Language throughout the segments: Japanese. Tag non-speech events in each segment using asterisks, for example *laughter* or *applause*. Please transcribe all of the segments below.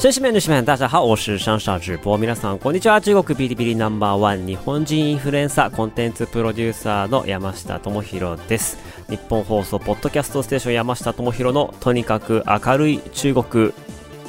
中国。绅士们、女士们，大家好，我是上上直播。皆さん、こんにちは。中国ビリビリナンバーワン日本人インフルエンサーコンテンツプロデューサーの山下智博です。日本放送ポッドキャストステーション山下智博のとにかく明るい中国。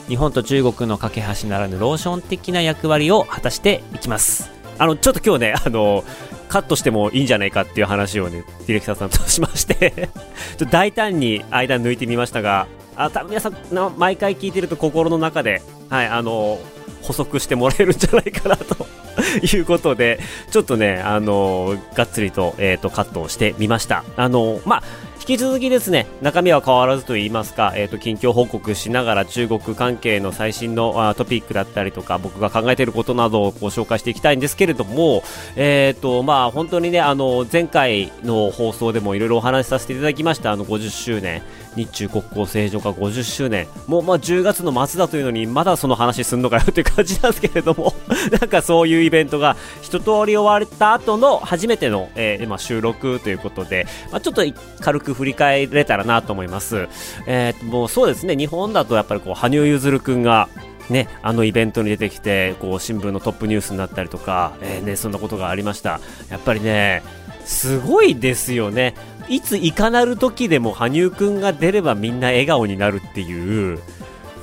日本と中国の架け橋ならぬローション的な役割を果たしていきます。あの、ちょっと今日ね、あの、カットしてもいいんじゃないかっていう話をね、ディレクターさんとしまして、ちょっと大胆に間抜いてみましたが、あ多分皆さん毎回聞いてると心の中で、はい、あの補足してもらえるんじゃないかなと *laughs* いうことで、ちょっとね、あのがっつりと,、えー、とカットをしてみました。あのまあ引き続きですね、中身は変わらずと言いますか、えっ、と、近況報告しながら中国関係の最新のあトピックだったりとか、僕が考えていることなどをご紹介していきたいんですけれども、えっ、と、まあ、本当にね、あの、前回の放送でもいろいろお話しさせていただきました、あの、50周年、日中国交正常化50周年、もう、まあ、10月の末だというのに、まだその話すんのかよっていう感じなんですけれども、*laughs* なんかそういうイベントが一通り終わった後の初めての、えーまあ、収録ということで、まあ、ちょっと軽く振り返れたらなと思います。えー、もうそうですね、日本だとやっぱりこう、羽生結弦くんが、ね、あのイベントに出てきて、こう、新聞のトップニュースになったりとか、えーね、そんなことがありました。やっぱりね、すごいですよね。いついかなる時でも羽生くんが出ればみんな笑顔になるっていう、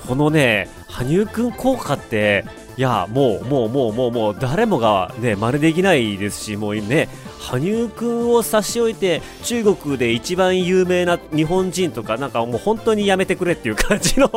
このね、羽生くん効果って、いや、もう、もう、もう、もう、もう、誰もがね、真似できないですし、もうね、羽生くんを差し置いて、中国で一番有名な日本人とか、なんかもう本当にやめてくれっていう感じの。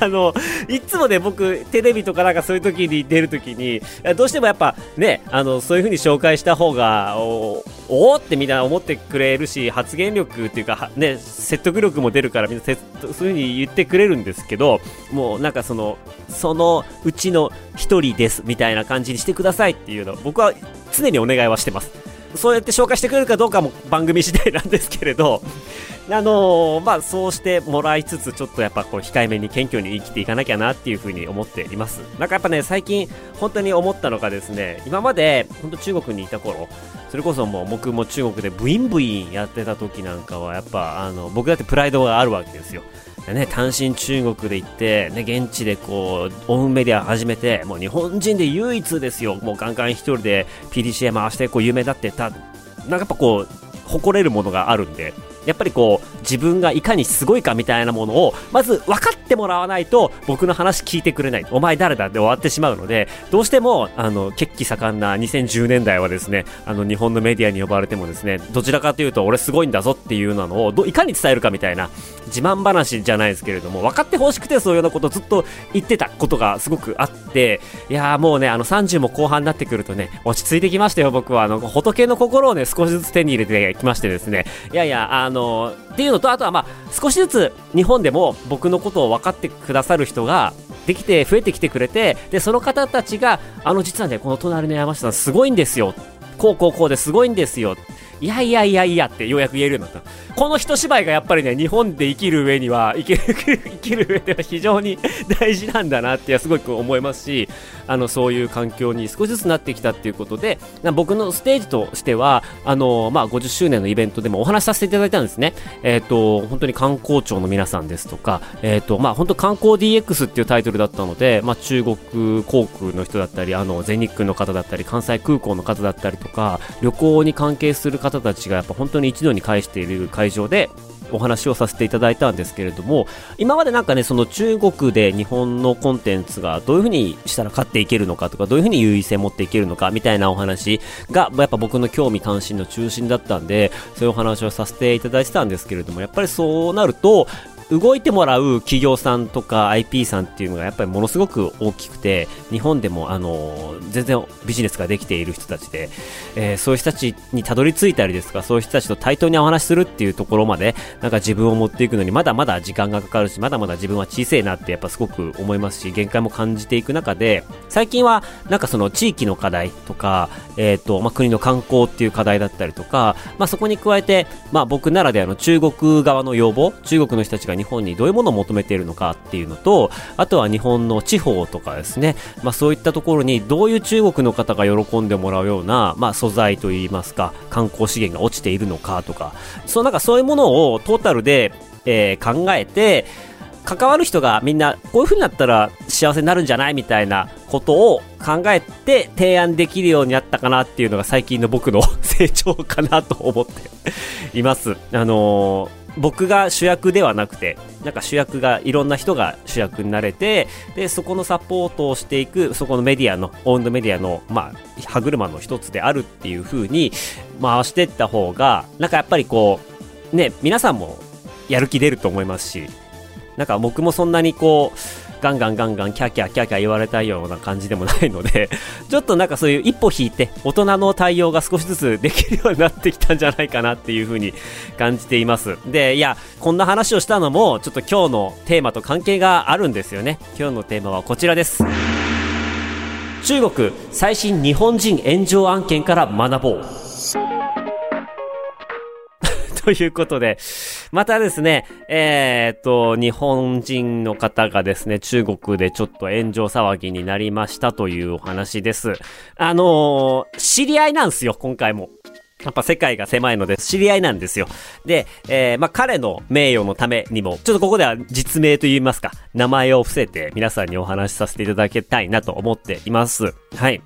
*laughs* あの、いつもね、僕、テレビとかなんかそういう時に出る時に、どうしてもやっぱね、あの、そういう風に紹介した方が、おおってみんな思ってくれるし、発言力っていうか、ね、説得力も出るからみんなそういう風に言ってくれるんですけど、もうなんかその、そのうちの一人ですみたいな感じにしてくださいっていうの、僕は常にお願いはしてます。そうやって紹介してくれるかどうかも番組次第なんですけれど、*laughs* あのーまあ、そうしてもらいつつ、ちょっとやっぱこう控えめに謙虚に生きていかなきゃなっていうふうに思っています。なんかやっぱね、最近本当に思ったのがですね、今まで本当中国にいた頃、それこそもう僕も中国でブインブインやってた時なんかは、やっぱあの、僕だってプライドがあるわけですよ。ね、単身中国で行って、ね、現地でこう、オウンメディア始めて、もう日本人で唯一ですよ、もうガンガン一人で PDCA 回してこう有名だってた、なんかやっぱこう、誇れるものがあるんで、やっぱりこう、自分がいかにすごいかみたいなものを、まず分かってもらわないと、僕の話聞いてくれない。お前誰だって終わってしまうので、どうしても、あの、血気盛んな2010年代はですね、あの、日本のメディアに呼ばれてもですね、どちらかというと、俺すごいんだぞっていうのを、いかに伝えるかみたいな、自慢話じゃないですけれども、分かってほしくてそういうようなことをずっと言ってたことがすごくあって、いやもうね、あの、30も後半になってくるとね、落ち着いてきましたよ、僕は。あの、仏の心をね、少しずつ手に入れてきましてですね、いやいや、あの、っていうのと、あとはまあ、少しずつ日本でも僕のことを分かってくださる人が、できて、増えてきてくれて、で、その方たちが、あの、実はね、この隣の山下さんすごいんですよ。こうこうこうですごいんですよ。いやいやいやいやってようやく言えるようになった。この一芝居がやっぱりね、日本で生きる上には、生きる、生きる上では非常に大事なんだなってすごく思いますし、あの、そういう環境に少しずつなってきたっていうことで、僕のステージとしては、あの、まあ、50周年のイベントでもお話しさせていただいたんですね。えっ、と、本当に観光庁の皆さんですとか、えっ、と、まあ、本当観光 DX っていうタイトルだったので、まあ、中国航空の人だったり、あの、全日空の方だったり、関西空港の方だったりとか、旅行に関係する方たちがやっぱ本当に一度に返している会場で、お話をさせていただいたんですけれども、今までなんかね、その中国で日本のコンテンツがどういうふうにしたら勝っていけるのかとか、どういうふうに優位性を持っていけるのかみたいなお話が、やっぱ僕の興味関心の中心だったんで、そういうお話をさせていただいてたんですけれども、やっぱりそうなると、動いてもらう企業さんとか IP さんっていうのがやっぱりものすごく大きくて、日本でもあの、全然ビジネスができている人たちで、えー、そういう人たちにたどり着いたりですとか、そういう人たちと対等にお話しするっていうところまで、なんか自分を持っていくのにまだまだ時間がかかるし、まだまだ自分は小さいなってやっぱすごく思いますし、限界も感じていく中で、最近はなんかその地域の課題とか、え、ー、と、まあ、国の観光っていう課題だったりとか、まあ、そこに加えて、まあ、僕ならではの中国側の要望、中国の人たちが日本にどういうものを求めているのかっていうのと、あとは日本の地方とかですね、まあ、そういったところにどういう中国の方が喜んでもらうような、まあ、素材といいますか、観光資源が落ちているのかとか、そうなんかそういうものをトータルで、えー、考えて、関わる人がみんなこういう風になったら幸せになるんじゃないみたいなことを考えて提案できるようになったかなっていうのが最近の僕の *laughs* 成長かなと思っています。あのー僕が主役ではなくて、なんか主役がいろんな人が主役になれて、で、そこのサポートをしていく、そこのメディアの、オンドメディアの、まあ、歯車の一つであるっていう風に回していった方が、なんかやっぱりこう、ね、皆さんもやる気出ると思いますし、なんか僕もそんなにこう、ガンガンガンガンキャキャキャキャ言われたような感じでもないので、*laughs* ちょっとなんかそういう一歩引いて、大人の対応が少しずつできるようになってきたんじゃないかなっていう風に感じています。で、いや、こんな話をしたのも、ちょっと今日のテーマと関係があるんですよね。今日のテーマはこちらです。中国最新日本人炎上案件から学ぼう。ということで、またですね、えー、っと、日本人の方がですね、中国でちょっと炎上騒ぎになりましたというお話です。あのー、知り合いなんですよ、今回も。やっぱ世界が狭いので知り合いなんですよ。で、えー、まあ、彼の名誉のためにも、ちょっとここでは実名と言いますか、名前を伏せて皆さんにお話しさせていただきたいなと思っています。はい。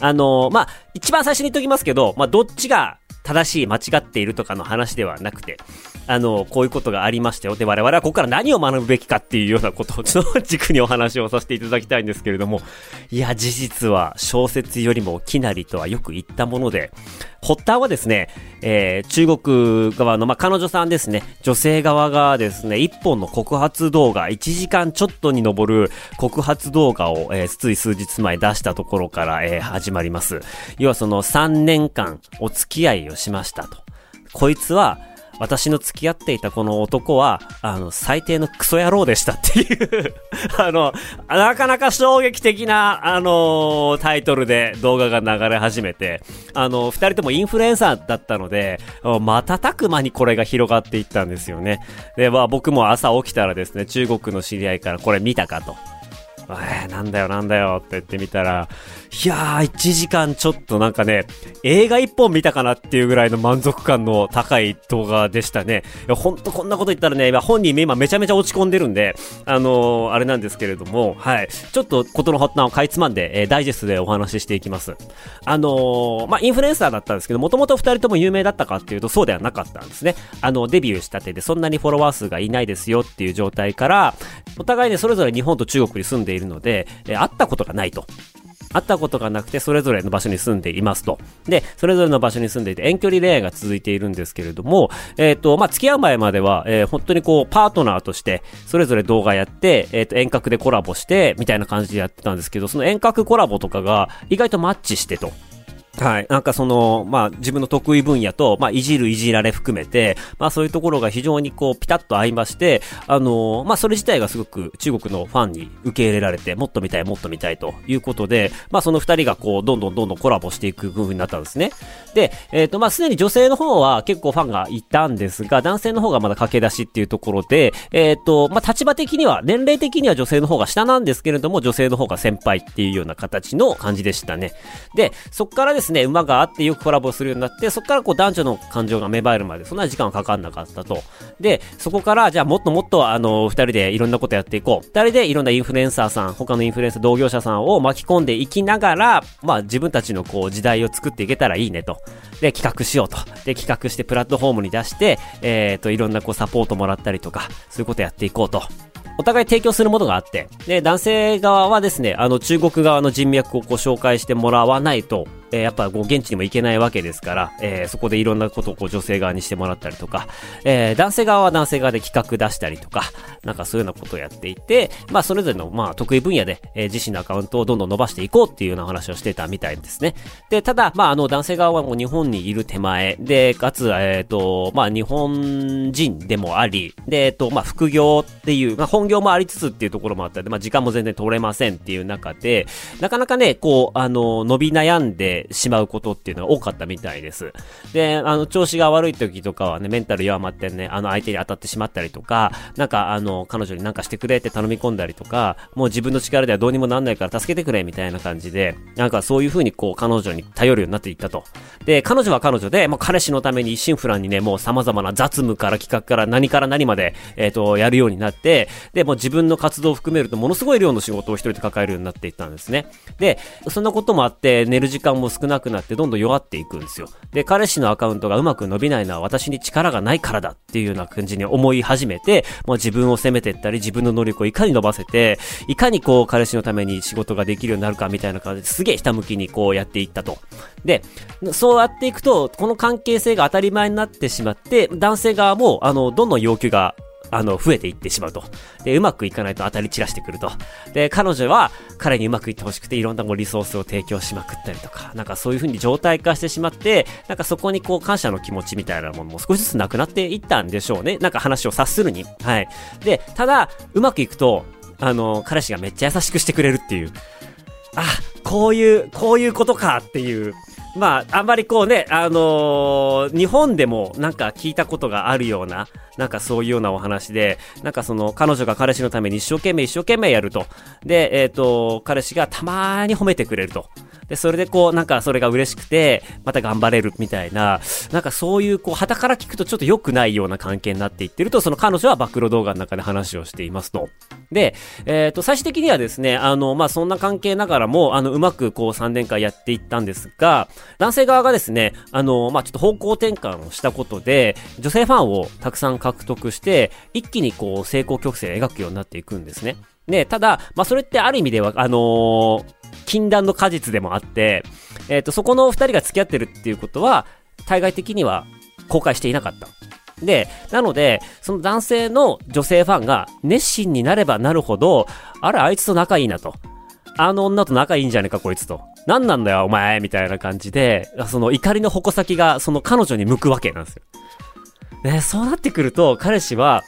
あのー、まあ、一番最初に言っときますけど、まあ、どっちが正しい、間違っているとかの話ではなくて、あの、こういうことがありましたよ。で、我々はここから何を学ぶべきかっていうようなことを、ちょっと軸にお話をさせていただきたいんですけれども、いや、事実は小説よりもきなりとはよく言ったもので、発端はですね、えー、中国側の、まあ、彼女さんですね、女性側がですね、一本の告発動画、1時間ちょっとに上る告発動画を、えー、つい数日前出したところから、えー、始まります。要はその3年間お付き合いをしましたと。こいつは、私の付き合っていたこの男は、あの、最低のクソ野郎でしたっていう *laughs* あの、なかなか衝撃的な、あのー、タイトルで動画が流れ始めて、あの、二人ともインフルエンサーだったので、瞬く間にこれが広がっていったんですよね。で、まあ僕も朝起きたらですね、中国の知り合いからこれ見たかと。えー、なんだよなんだよって言ってみたら、いやー、1時間ちょっとなんかね、映画1本見たかなっていうぐらいの満足感の高い動画でしたね。いや、ほんとこんなこと言ったらね、今本人今めちゃめちゃ落ち込んでるんで、あのー、あれなんですけれども、はい。ちょっとことの発端をかいつまんで、えー、ダイジェストでお話ししていきます。あの、まあ、インフルエンサーだったんですけど、もともと2人とも有名だったかっていうとそうではなかったんですね。あの、デビューしたてでそんなにフォロワー数がいないですよっていう状態から、お互いね、それぞれ日本と中国に住んでいるいるので、え、会ったことがないと。会ったことがなくて、それぞれの場所に住んでいますと。で、それぞれの場所に住んでいて、遠距離恋愛が続いているんですけれども、えっ、ー、と、まあ、付き合う前までは、えー、本当にこう、パートナーとして、それぞれ動画やって、えっ、ー、と、遠隔でコラボして、みたいな感じでやってたんですけど、その遠隔コラボとかが、意外とマッチしてと。はい。なんかその、まあ自分の得意分野と、まあいじるいじられ含めて、まあそういうところが非常にこうピタッと合いまして、あのー、まあそれ自体がすごく中国のファンに受け入れられて、もっと見たいもっと見たいということで、まあその二人がこうどんどんどんどんコラボしていく風になったんですね。で、えっ、ー、とまあすでに女性の方は結構ファンがいたんですが、男性の方がまだ駆け出しっていうところで、えっ、ー、と、まあ立場的には、年齢的には女性の方が下なんですけれども、女性の方が先輩っていうような形の感じでしたね。で、そっからですね、ね馬があってよくコラボするようになって、そこからこう男女の感情が芽生えるまでそんな時間はかかんなかったと。で、そこからじゃあもっともっとあの、二人でいろんなことやっていこう。二人でいろんなインフルエンサーさん、他のインフルエンサー同業者さんを巻き込んでいきながら、まあ自分たちのこう時代を作っていけたらいいねと。で、企画しようと。で、企画してプラットフォームに出して、えっ、ー、と、いろんなこうサポートもらったりとか、そういうことやっていこうと。お互い提供するものがあって、で、男性側はですね、あの、中国側の人脈をこう紹介してもらわないと、えー、やっぱこう現地にも行けないわけですから、えー、そこでいろんなことをこう女性側にしてもらったりとか、えー、男性側は男性側で企画出したりとか、なんかそういうようなことをやっていて、まあそれぞれのまあ得意分野で、え、自身のアカウントをどんどん伸ばしていこうっていうような話をしてたみたいですね。で、ただ、まああの男性側はもう日本にいる手前、で、かつ、えっ、と、まあ日本人でもあり、で、えっ、と、まあ副業っていう、まあ本業もありつつっていうところもあったんで、まあ時間も全然取れませんっていう中で、なかなかね、こう、あの、伸び悩んでしまうことっていうのは多かったみたいです。で、あの、調子が悪い時とかはね、メンタル弱まってね、あの相手に当たってしまったりとか、なんかあの、彼女になんかしてくれって頼み込んだりとか、もう自分の力ではどうにもなんないから助けてくれみたいな感じで、なんかそういう風にこう彼女に頼るようになっていったと。で、彼女は彼女で、もう彼氏のために一心不乱にね、もう様々な雑務から企画から何から何まで、えっ、ー、と、やるようになって、で、もう自分の活動を含めるとものすごい量の仕事を一人で抱えるようになっていったんですね。で、そんなこともあって、寝る時間も少なくなってどんどん弱っていくんですよ。で、彼氏のアカウントがうまく伸びないのは私に力がないからだっていうような感じに思い始めて、もう自分を責めてったり、自分の能力をいかに伸ばせて、いかにこう彼氏のために仕事ができるようになるかみたいな感じですげえひたむきにこうやっていったと。で、そうやっていくと、この関係性が当たり前になってしまって、男性側も、あの、どんどん要求があの、増えていってしまうと。で、うまくいかないと当たり散らしてくると。で、彼女は彼にうまくいってほしくていろんなこうリソースを提供しまくったりとか、なんかそういう風に状態化してしまって、なんかそこにこう感謝の気持ちみたいなものも少しずつなくなっていったんでしょうね。なんか話を察するに。はい。で、ただ、うまくいくと、あの、彼氏がめっちゃ優しくしてくれるっていう。あ、こういう、こういうことかっていう。まあ、あんまりこうね、あのー、日本でもなんか聞いたことがあるような、なんかそういうようなお話で、なんかその彼女が彼氏のために一生懸命一生懸命やると。で、えっ、ー、と、彼氏がたまーに褒めてくれると。で、それでこう、なんかそれが嬉しくて、また頑張れるみたいな、なんかそういうこう、旗から聞くとちょっと良くないような関係になっていってると、その彼女は暴露動画の中で話をしていますと。で、えっ、ー、と、最終的にはですね、あの、まあ、そんな関係ながらも、あの、うまくこう3年間やっていったんですが、男性側がですね、あの、まあ、ちょっと方向転換をしたことで、女性ファンをたくさん獲得して、一気にこう、成功曲線を描くようになっていくんですね。ね、ただ、まあ、それってある意味では、あのー、禁断の果実でもあって、えっ、ー、と、そこの二人が付き合ってるっていうことは、対外的には公開していなかった。で、なので、その男性の女性ファンが熱心になればなるほど、あれ、あいつと仲いいなと。あの女と仲いいんじゃねえか、こいつと。何なんだよ、お前みたいな感じで、その怒りの矛先がその彼女に向くわけなんですよ。ね、そうなってくると、彼氏は、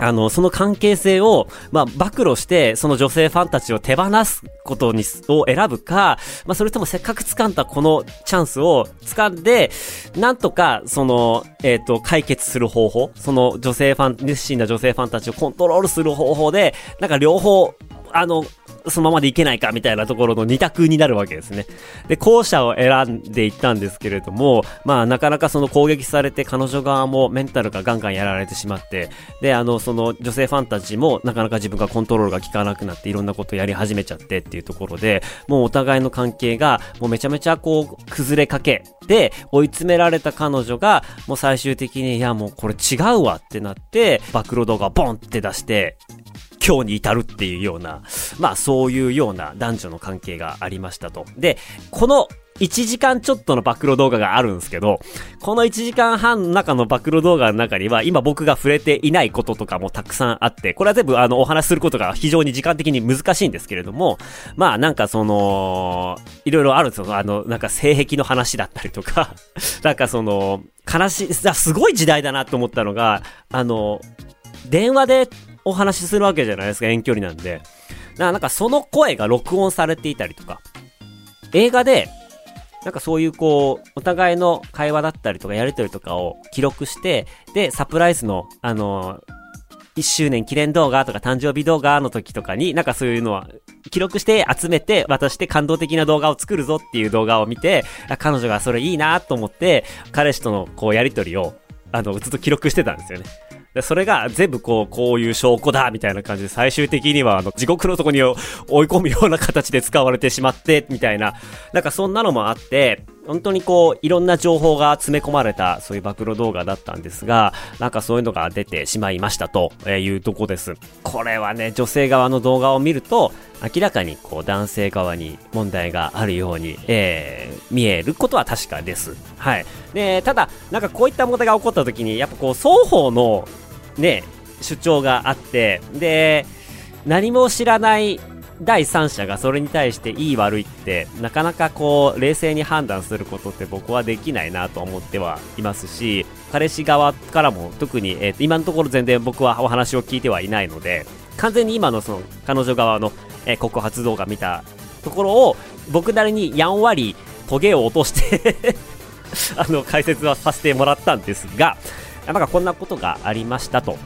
あの、その関係性を、まあ、暴露して、その女性ファンたちを手放すことに、を選ぶか、まあ、それともせっかく掴んだこのチャンスを掴んで、なんとか、その、えっ、ー、と、解決する方法、その女性ファン、熱心な女性ファンたちをコントロールする方法で、なんか両方、あの、そのままでいけないかみたいなところの二択になるわけですね。で、後者を選んでいったんですけれども、まあなかなかその攻撃されて彼女側もメンタルがガンガンやられてしまって、で、あの、その女性ファンたちもなかなか自分がコントロールが効かなくなっていろんなことをやり始めちゃってっていうところで、もうお互いの関係がもうめちゃめちゃこう崩れかけて追い詰められた彼女がもう最終的にいやもうこれ違うわってなって暴露動画ボンって出して今日に至るっていうような、まあそういうような男女の関係がありましたと。で、この1時間ちょっとの暴露動画があるんですけど、この1時間半の中の暴露動画の中には、今僕が触れていないこととかもたくさんあって、これは全部あのお話することが非常に時間的に難しいんですけれども、まあなんかその、いろいろあるんですよ。あの、なんか性癖の話だったりとか、*laughs* なんかその、悲しい、すごい時代だなと思ったのが、あの、電話でお話しするわけじゃないですか、遠距離なんで。だからなんかその声が録音されていたりとか、映画で、なんかそういうこう、お互いの会話だったりとかやりとりとかを記録して、で、サプライズの、あの1周年記念動画とか誕生日動画の時とかに、なんかそういうのは、記録して集めて渡して感動的な動画を作るぞっていう動画を見て、彼女がそれいいなと思って、彼氏とのこうやりとりを、あの、ずっと記録してたんですよね。で、それが全部こう、こういう証拠だみたいな感じで最終的にはあの、地獄のとこに追い込むような形で使われてしまって、みたいな、なんかそんなのもあって、本当にこう、いろんな情報が詰め込まれた、そういう暴露動画だったんですが、なんかそういうのが出てしまいましたというとこです。これはね、女性側の動画を見ると、明らかにこう男性側に問題があるように、えー、見えることは確かです。はい。で、ただ、なんかこういった問題が起こった時に、やっぱこう、双方のね、主張があって、で、何も知らない第三者がそれに対していい悪いってなかなかこう冷静に判断することって僕はできないなと思ってはいますし彼氏側からも特に、えー、今のところ全然僕はお話を聞いてはいないので完全に今のその彼女側の、えー、告発動画見たところを僕なりにやんわりトゲを落として *laughs* あの解説はさせてもらったんですがなんかこんなことがありましたと。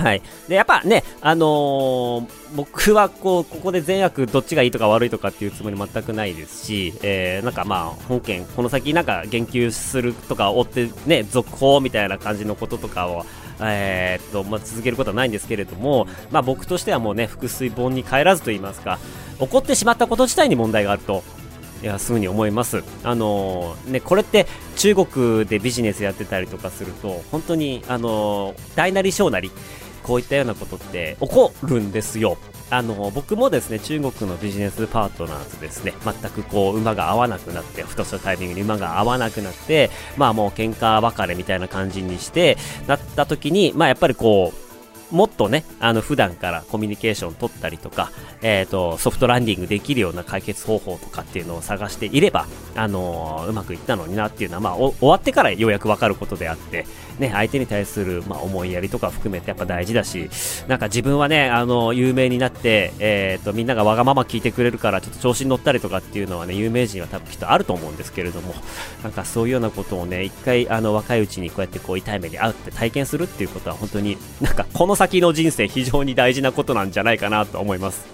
はい。で、やっぱね、あのー、僕はこう、ここで善悪どっちがいいとか悪いとかっていうつもり全くないですし、えー、なんかまあ、本件、この先なんか言及するとか追ってね、続報みたいな感じのこととかを、えー、っと、まあ、続けることはないんですけれども、まあ僕としてはもうね、腹水本に帰らずと言いますか、起こってしまったこと自体に問題があると。いや、すぐに思います。あのー、ね、これって中国でビジネスやってたりとかすると、本当に、あのー、大なり小なり、こういったようなことって起こるんですよ。あの、僕もですね、中国のビジネスパートナーとですね、全くこう、馬が合わなくなって、ふとしたタイミングに馬が合わなくなって、まあもう喧嘩別れみたいな感じにして、なった時に、まあやっぱりこう、もっとね、あの、普段からコミュニケーション取ったりとか、えっ、ー、と、ソフトランディングできるような解決方法とかっていうのを探していれば、あのー、うまくいったのになっていうのは、まあ、終わってからようやくわかることであって、ね、相手に対する、まあ、思いやりとか含めてやっぱ大事だし、なんか自分はね、あの、有名になって、えっ、ー、と、みんながわがまま聞いてくれるから、ちょっと調子に乗ったりとかっていうのはね、有名人は多分きっとあると思うんですけれども、なんかそういうようなことをね、一回、あの、若いうちにこうやってこう、痛い目に遭うって体験するっていうことは本当に、なんか、この先の人生非常に大事なことなんじゃないかなと思います。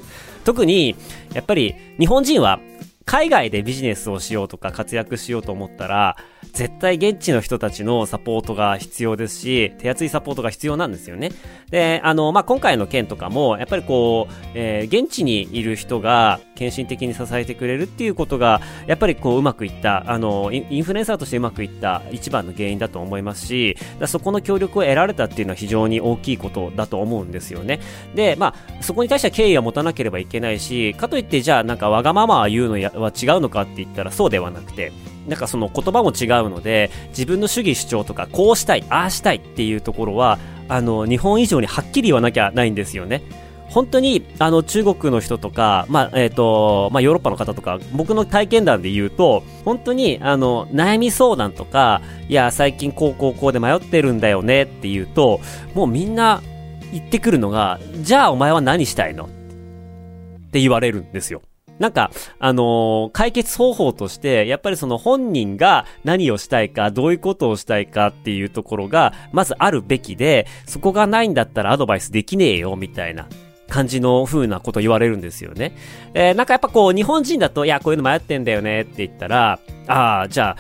特に、やっぱり、日本人は、海外でビジネスをしようとか活躍しようと思ったら、絶対現地の人たちのサポートが必要ですし、手厚いサポートが必要なんですよね。で、あの、まあ、今回の件とかも、やっぱりこう、えー、現地にいる人が献身的に支えてくれるっていうことが、やっぱりこう、うまくいった、あの、インフルエンサーとしてうまくいった一番の原因だと思いますし、そこの協力を得られたっていうのは非常に大きいことだと思うんですよね。で、まあ、そこに対しては敬意は持たなければいけないし、かといってじゃあなんかわがまま言うのは違うのかって言ったらそうではなくて、なんかその言葉も違うので、自分の主義主張とか、こうしたい、ああしたいっていうところは、あの、日本以上にはっきり言わなきゃないんですよね。本当に、あの、中国の人とか、まあ、えっ、ー、と、まあ、ヨーロッパの方とか、僕の体験談で言うと、本当に、あの、悩み相談とか、いや、最近こうこうこうで迷ってるんだよねっていうと、もうみんな言ってくるのが、じゃあお前は何したいのって言われるんですよ。なんか、あのー、解決方法として、やっぱりその本人が何をしたいか、どういうことをしたいかっていうところが、まずあるべきで、そこがないんだったらアドバイスできねえよ、みたいな。感じの風なこと言われるんですよね。えー、なんかやっぱこう、日本人だと、いや、こういうの迷ってんだよねって言ったら、ああ、じゃあ、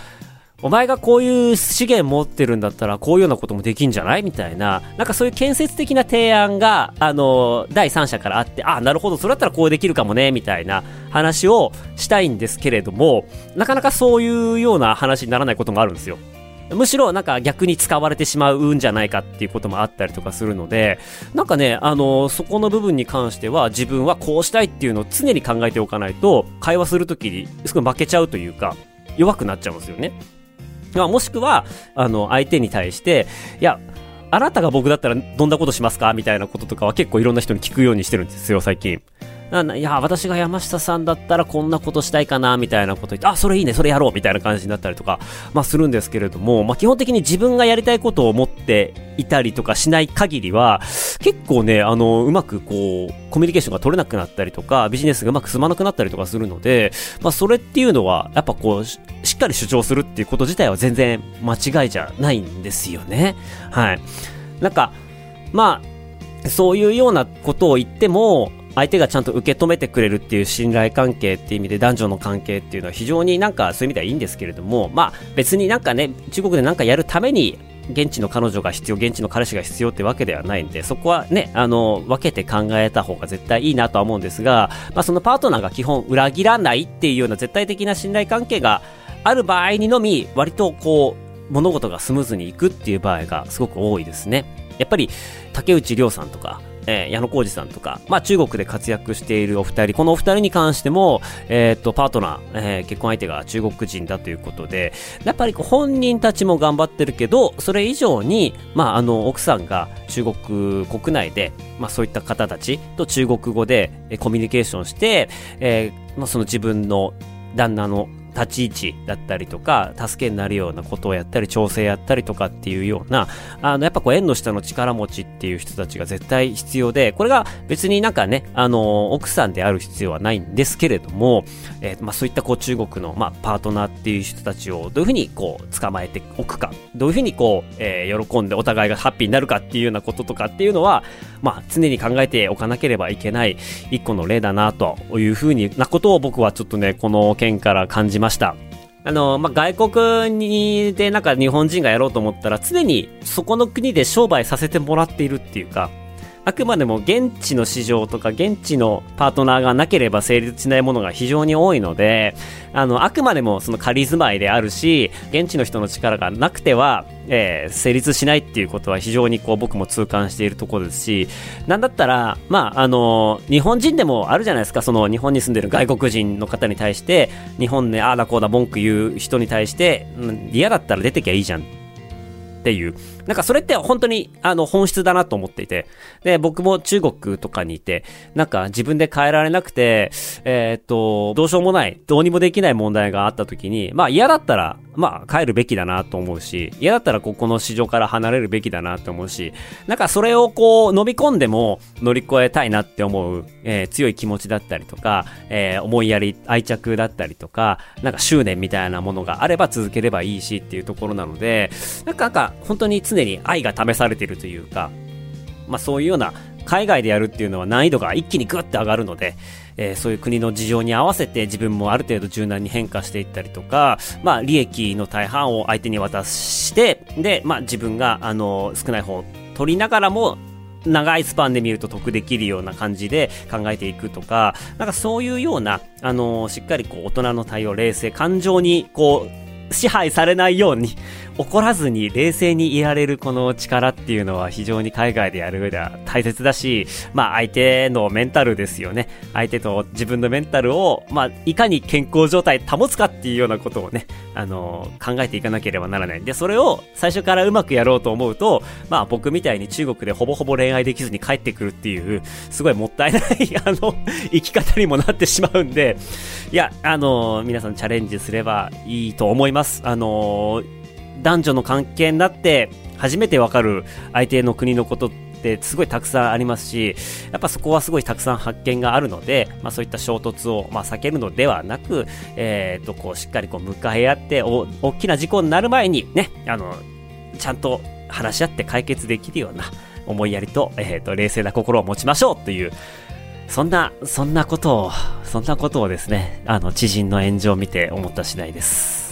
お前がこういう資源持ってるんだったらこういうようなこともできんじゃない？みたいな、なんかそういう建設的な提案が、あの、第三者からあって、あ、なるほど、それだったらこうできるかもね、みたいな話をしたいんですけれども、なかなかそういうような話にならないこともあるんですよ。むしろなんか逆に使われてしまうんじゃないかっていうこともあったりとかするので、なんかね、あの、そこの部分に関しては自分はこうしたいっていうのを常に考えておかないと、会話するときにすごい負けちゃうというか、弱くなっちゃうんですよね。まあ、もしくは、あの、相手に対して、いや、あなたが僕だったらどんなことしますか？みたいなこととかは結構いろんな人に聞くようにしてるんですよ、最近。いや、私が山下さんだったらこんなことしたいかな、みたいなこと言って、あ、それいいね、それやろう、みたいな感じになったりとか、まあするんですけれども、まあ基本的に自分がやりたいことを思っていたりとかしない限りは、結構ね、あの、うまくこう、コミュニケーションが取れなくなったりとか、ビジネスがうまく進まなくなったりとかするので、まあそれっていうのは、やっぱこう、しっかり主張するっていうこと自体は全然間違いじゃないんですよね。はい。なんか、まあ、そういうようなことを言っても、相手がちゃんと受け止めてくれるっていう信頼関係っていう意味で男女の関係っていうのは非常になんかそういう意味ではいいんですけれども、まあ別になんかね、中国でなんかやるために現地の彼女が必要、現地の彼氏が必要ってわけではないんで、そこはね、あの、分けて考えた方が絶対いいなとは思うんですが、まあそのパートナーが基本裏切らないっていうような絶対的な信頼関係がある場合にのみ、割とこう、物事がスムーズにいくっていう場合がすごく多いですね。やっぱり、竹内涼さんとか、えー、矢野浩二さんとか、まあ中国で活躍しているお二人、このお二人に関しても、えー、っと、パートナー、えー、結婚相手が中国人だということで、やっぱり本人たちも頑張ってるけど、それ以上に、まああの、奥さんが中国国内で、まあそういった方たちと中国語でコミュニケーションして、えー、まあその自分の旦那の立ち位置だったりとか、助けになるようなことをやったり、調整やったりとかっていうような、あの、やっぱこう縁の下の力持ちっていう人たちが絶対必要で、これが別になんかね、あの、奥さんである必要はないんですけれども、えー、まあそういったこう中国の、まあパートナーっていう人たちをどういうふうにこう捕まえておくか、どういうふうにこう、えー、喜んでお互いがハッピーになるかっていうようなこととかっていうのは、まあ常に考えておかなければいけない一個の例だなというふうになことを僕はちょっとね、この件から感じまました。あの、まあ、外国に、でなんか日本人がやろうと思ったら常にそこの国で商売させてもらっているっていうか、あくまでも現地の市場とか現地のパートナーがなければ成立しないものが非常に多いので、あの、あくまでもその仮住まいであるし、現地の人の力がなくては、えー、成立しないっていうことは非常にこう僕も痛感しているところですし、なんだったら、まあ、あの、日本人でもあるじゃないですか、その日本に住んでる外国人の方に対して、日本でああだこうだ文句言う人に対して、嫌だったら出てきゃいいじゃんっていう。なんかそれって本当にあの本質だなと思っていて。で、僕も中国とかにいて、なんか自分で変えられなくて、えー、っと、どうしようもない、どうにもできない問題があった時に、まあ嫌だったら、まあ帰るべきだなと思うし、嫌だったらここの市場から離れるべきだなと思うし、なんかそれをこう飲み込んでも乗り越えたいなって思う、えー、強い気持ちだったりとか、えー、思いやり、愛着だったりとか、なんか執念みたいなものがあれば続ければいいしっていうところなので、なんかなんか本当に常常に愛が試されているというか、まあそういうような海外でやるっていうのは難易度が一気にグッて上がるので、えー、そういう国の事情に合わせて自分もある程度柔軟に変化していったりとか、まあ利益の大半を相手に渡して、で、まあ自分があの少ない方を取りながらも長いスパンで見ると得できるような感じで考えていくとか、なんかそういうような、あの、しっかりこう大人の対応、冷静、感情にこう、支配されないように、怒らずに冷静にいられるこの力っていうのは非常に海外でやる上では大切だし、まあ相手のメンタルですよね。相手と自分のメンタルを、まあいかに健康状態保つかっていうようなことをね、あの、考えていかなければならない。で、それを最初からうまくやろうと思うと、まあ僕みたいに中国でほぼほぼ恋愛できずに帰ってくるっていう、すごいもったいない *laughs* あの、生き方にもなってしまうんで、いや、あの、皆さんチャレンジすればいいと思います。あの男女の関係になって初めてわかる相手の国のことってすごいたくさんありますし、やっぱそこはすごいたくさん発見があるので、まあそういった衝突を、まあ、避けるのではなく、えっ、と、こうしっかりこう向かい合ってお、大きな事故になる前にね、あの、ちゃんと話し合って解決できるような思いやりと、えっ、と、冷静な心を持ちましょうという、そんな、そんなことを、そんなことをですね、あの、知人の炎上を見て思った次第です。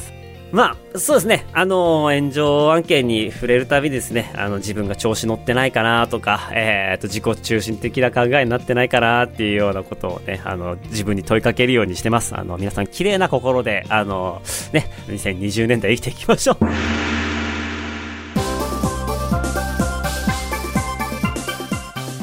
まあ、そうですね。あの炎上案件に触れるたびですね、あの、自分が調子乗ってないかなとか、えっ、と、自己中心的な考えになってないかなっていうようなことをね、あの、自分に問いかけるようにしてます。あの、皆さん綺麗な心で、あの、ね、2020年代生きていきましょう。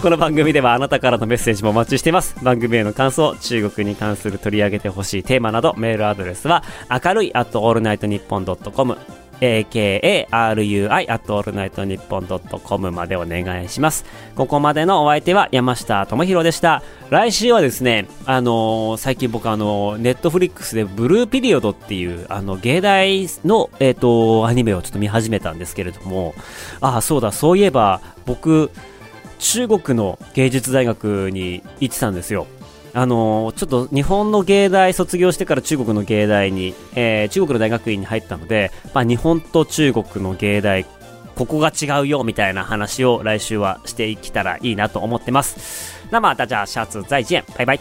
この番組ではあなたからのメッセージもお待ちしています。番組への感想、中国に関する取り上げてほしいテーマなど、メールアドレスは、明るい at allnightnippon.com、akarui at allnightnippon.com までお願いします。ここまでのお相手は山下智博でした。来週はですね、あのー、最近僕あの、ネットフリックスでブルーピリオドっていう、あの、芸大の、えっ、ー、と、アニメをちょっと見始めたんですけれども、ああ、そうだ、そういえば、僕、中国の芸術大学に行ってたんですよ。あのー、ちょっと日本の芸大卒業してから中国の芸大に、えー、中国の大学院に入ったので、まあ、日本と中国の芸大、ここが違うよみたいな話を来週はしていけたらいいなと思ってます。那么大家下次再见，拜拜。